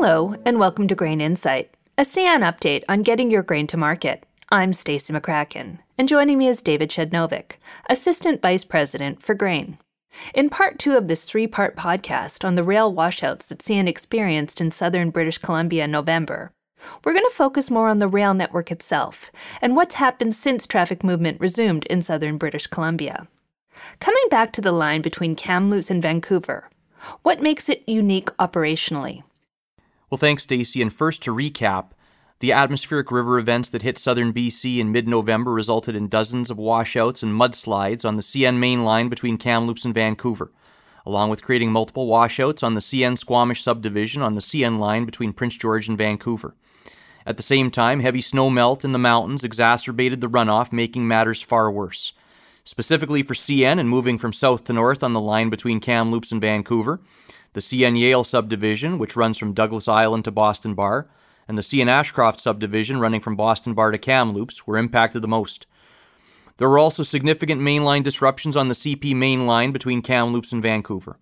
Hello, and welcome to Grain Insight, a CN update on getting your grain to market. I'm Stacey McCracken, and joining me is David Przednowek, Assistant Vice President for Grain. In part two of this three part podcast on the rail washouts that CN experienced in southern British Columbia in November, we're going to focus more on the rail network itself and what's happened since traffic movement resumed in southern British Columbia. Coming back to the line between Kamloops and Vancouver, what makes it unique operationally? Well, thanks, Stacey. And first, to recap, the atmospheric river events that hit southern BC in mid November resulted in dozens of washouts and mudslides on the CN main line between Kamloops and Vancouver, along with creating multiple washouts on the CN Squamish subdivision on the CN line between Prince George and Vancouver. At the same time, heavy snow melt in the mountains exacerbated the runoff, making matters far worse. Specifically for CN and moving from south to north on the line between Kamloops and Vancouver, the CN Yale subdivision, which runs from Douglas Island to Boston Bar, and the CN Ashcroft subdivision, running from Boston Bar to Kamloops, were impacted the most. There were also significant mainline disruptions on the CP main line between Kamloops and Vancouver.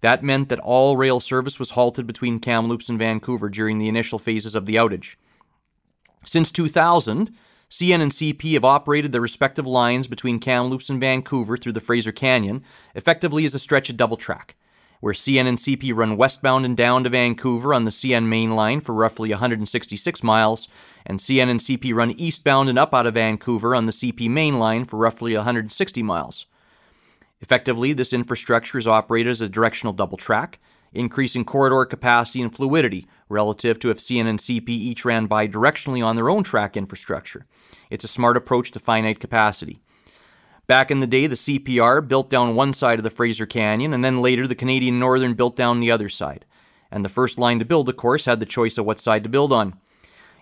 That meant that all rail service was halted between Kamloops and Vancouver during the initial phases of the outage. Since 2000, CN and CP have operated their respective lines between Kamloops and Vancouver through the Fraser Canyon, effectively as a stretch of double track, where CN and CP run westbound and down to Vancouver on the CN main line for roughly 166 miles, and CN and CP run eastbound and up out of Vancouver on the CP main line for roughly 160 miles. Effectively, this infrastructure is operated as a directional double track, increasing corridor capacity and fluidity relative to if CN and CP each ran bidirectionally on their own track infrastructure. It's a smart approach to finite capacity. Back in the day, the CPR built down one side of the Fraser Canyon, and then later the Canadian Northern built down the other side. And the first line to build, of course, had the choice of what side to build on.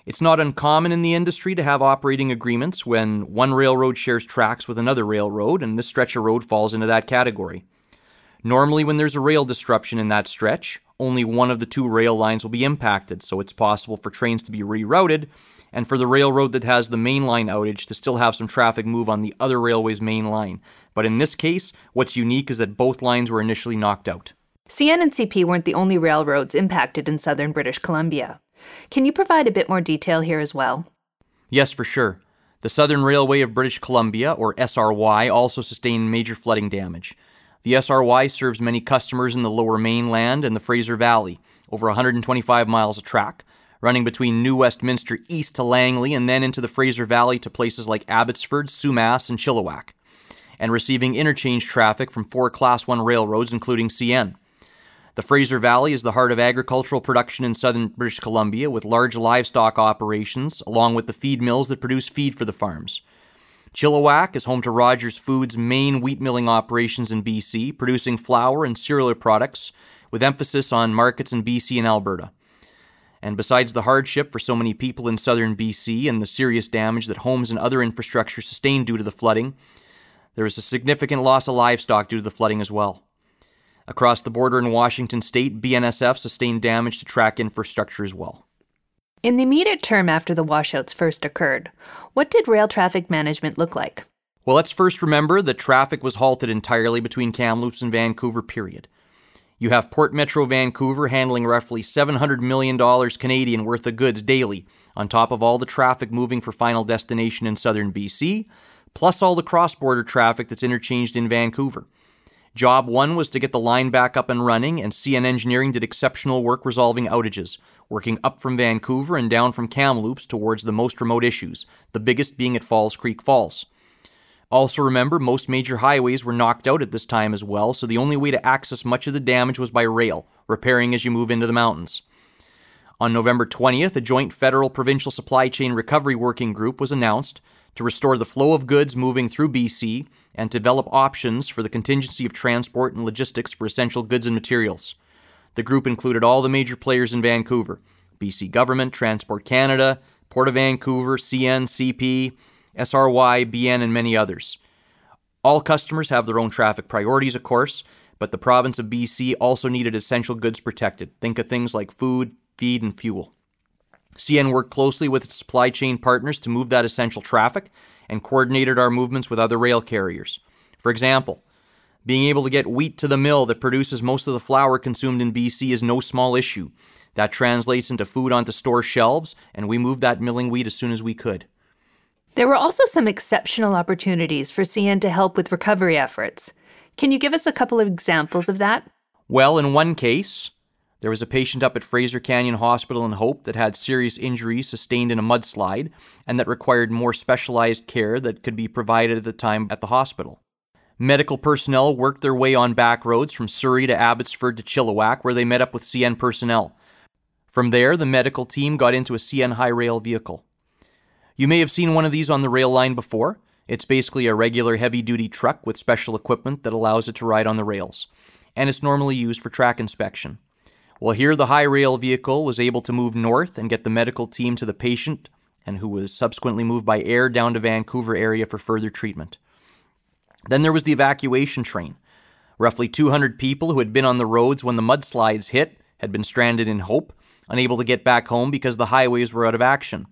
It's not uncommon in the industry to have operating agreements when one railroad shares tracks with another railroad, and this stretch of road falls into that category. Normally, when there's a rail disruption in that stretch, only one of the two rail lines will be impacted, so it's possible for trains to be rerouted and for the railroad that has the main line outage to still have some traffic move on the other railway's main line. But in this case, what's unique is that both lines were initially knocked out. CN and CP weren't the only railroads impacted in southern British Columbia. Can you provide a bit more detail here as well? Yes, for sure. The Southern Railway of British Columbia, or SRY, also sustained major flooding damage. The SRY serves many customers in the lower mainland and the Fraser Valley, over 125 miles of track, running between New Westminster east to Langley and then into the Fraser Valley to places like Abbotsford, Sumas, and Chilliwack, and receiving interchange traffic from four Class 1 railroads, including CN. The Fraser Valley is the heart of agricultural production in southern British Columbia, with large livestock operations, along with the feed mills that produce feed for the farms. Chilliwack is home to Rogers Foods' main wheat milling operations in BC, producing flour and cereal products with emphasis on markets in BC and Alberta. And besides the hardship for so many people in southern BC and the serious damage that homes and other infrastructure sustained due to the flooding, there is a significant loss of livestock due to the flooding as well. Across the border in Washington state, BNSF sustained damage to track infrastructure as well. In the immediate term after the washouts first occurred, what did rail traffic management look like? Well, let's first remember that traffic was halted entirely between Kamloops and Vancouver, period. You have Port Metro Vancouver handling roughly $700 million Canadian worth of goods daily, on top of all the traffic moving for final destination in southern BC, plus all the cross border traffic that's interchanged in Vancouver. Job one was to get the line back up and running, and CN Engineering did exceptional work resolving outages, working up from Vancouver and down from Kamloops towards the most remote issues, the biggest being at Falls Creek Falls. Also, remember, most major highways were knocked out at this time as well, so the only way to access much of the damage was by rail, repairing as you move into the mountains. On November 20th, a joint federal provincial supply chain recovery working group was announced to restore the flow of goods moving through BC and develop options for the contingency of transport and logistics for essential goods and materials. The group included all the major players in Vancouver BC Government, Transport Canada, Port of Vancouver, CN, CP, SRY, BN, and many others. All customers have their own traffic priorities, of course, but the province of BC also needed essential goods protected. Think of things like food, feed, and fuel. CN worked closely with its supply chain partners to move that essential traffic and coordinated our movements with other rail carriers. For example, being able to get wheat to the mill that produces most of the flour consumed in BC is no small issue. That translates into food onto store shelves, and we moved that milling wheat as soon as we could. There were also some exceptional opportunities for CN to help with recovery efforts. Can you give us a couple of examples of that? Well, in one case, there was a patient up at Fraser Canyon Hospital in Hope that had serious injuries sustained in a mudslide and that required more specialized care that could be provided at the time at the hospital. Medical personnel worked their way on back roads from Surrey to Abbotsford to Chilliwack, where they met up with CN personnel. From there, the medical team got into a CN high rail vehicle. You may have seen one of these on the rail line before. It's basically a regular heavy duty truck with special equipment that allows it to ride on the rails, and it's normally used for track inspection. Well, here the high rail vehicle was able to move north and get the medical team to the patient, and who was subsequently moved by air down to Vancouver area for further treatment. Then there was the evacuation train. Roughly 200 people who had been on the roads when the mudslides hit had been stranded in Hope, unable to get back home because the highways were out of action.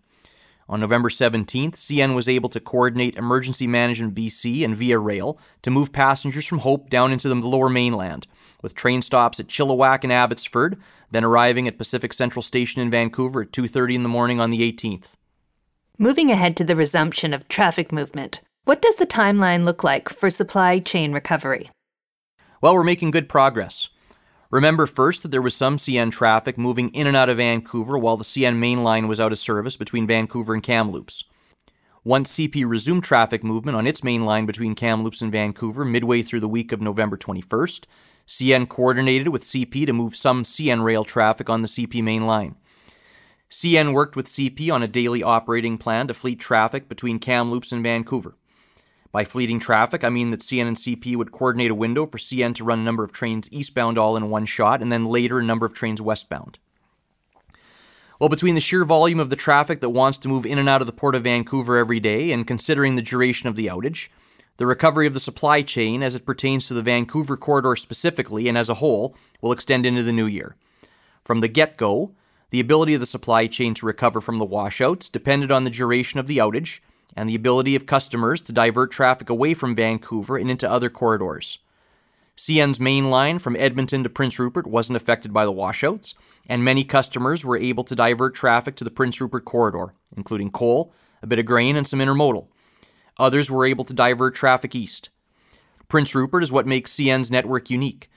On November 17th, CN was able to coordinate Emergency Management BC and Via Rail to move passengers from Hope down into the lower mainland, with train stops at Chilliwack and Abbotsford, then arriving at Pacific Central Station in Vancouver at 2:30 in the morning on the 18th. Moving ahead to the resumption of traffic movement, what does the timeline look like for supply chain recovery? Well, we're making good progress. Remember first that there was some CN traffic moving in and out of Vancouver while the CN main line was out of service between Vancouver and Kamloops. Once CP resumed traffic movement on its main line between Kamloops and Vancouver midway through the week of November 21st, CN coordinated with CP to move some CN rail traffic on the CP main line. CN worked with CP on a daily operating plan to fleet traffic between Kamloops and Vancouver. By fleeting traffic, I mean that CN and CP would coordinate a window for CN to run a number of trains eastbound all in one shot, and then later a number of trains westbound. Well, between the sheer volume of the traffic that wants to move in and out of the Port of Vancouver every day, and considering the duration of the outage, the recovery of the supply chain as it pertains to the Vancouver corridor specifically and as a whole will extend into the new year. From the get go, the ability of the supply chain to recover from the washouts depended on the duration of the outage and the ability of customers to divert traffic away from Vancouver and into other corridors. CN's main line from Edmonton to Prince Rupert wasn't affected by the washouts, and many customers were able to divert traffic to the Prince Rupert corridor, including coal, a bit of grain, and some intermodal. Others were able to divert traffic east. Prince Rupert is what makes CN's network unique.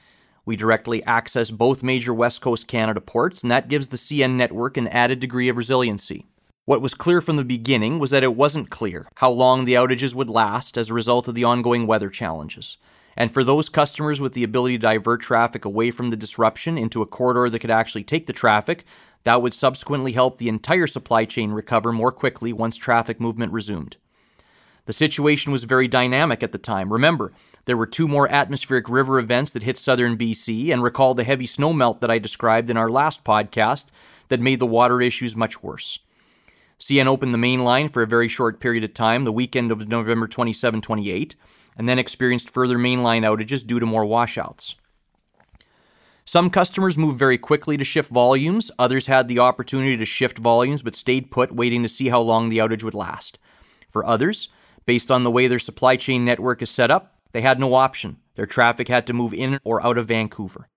We directly access both major West Coast Canada ports, and that gives the CN network an added degree of resiliency. What was clear from the beginning was that it wasn't clear how long the outages would last as a result of the ongoing weather challenges. And for those customers with the ability to divert traffic away from the disruption into a corridor that could actually take the traffic, that would subsequently help the entire supply chain recover more quickly once traffic movement resumed. The situation was very dynamic at the time. Remember, there were two more atmospheric river events that hit southern BC, and recall the heavy snowmelt that I described in our last podcast that made the water issues much worse. CN opened the main line for a very short period of time, the weekend of November 27 28, and then experienced further mainline outages due to more washouts. Some customers moved very quickly to shift volumes, others had the opportunity to shift volumes but stayed put, waiting to see how long the outage would last. For others, based on the way their supply chain network is set up, they had no option. Their traffic had to move in or out of Vancouver.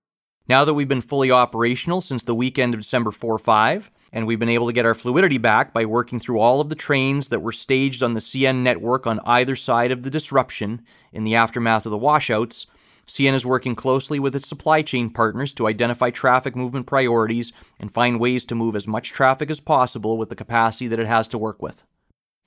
Now that we've been fully operational since the weekend of December 4 5, and we've been able to get our fluidity back by working through all of the trains that were staged on the CN network on either side of the disruption in the aftermath of the washouts. CN is working closely with its supply chain partners to identify traffic movement priorities and find ways to move as much traffic as possible with the capacity that it has to work with.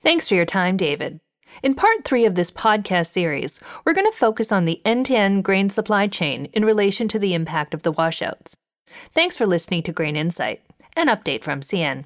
Thanks for your time, David. In part three of this podcast series, we're going to focus on the end to end grain supply chain in relation to the impact of the washouts. Thanks for listening to Grain Insight an update from CN.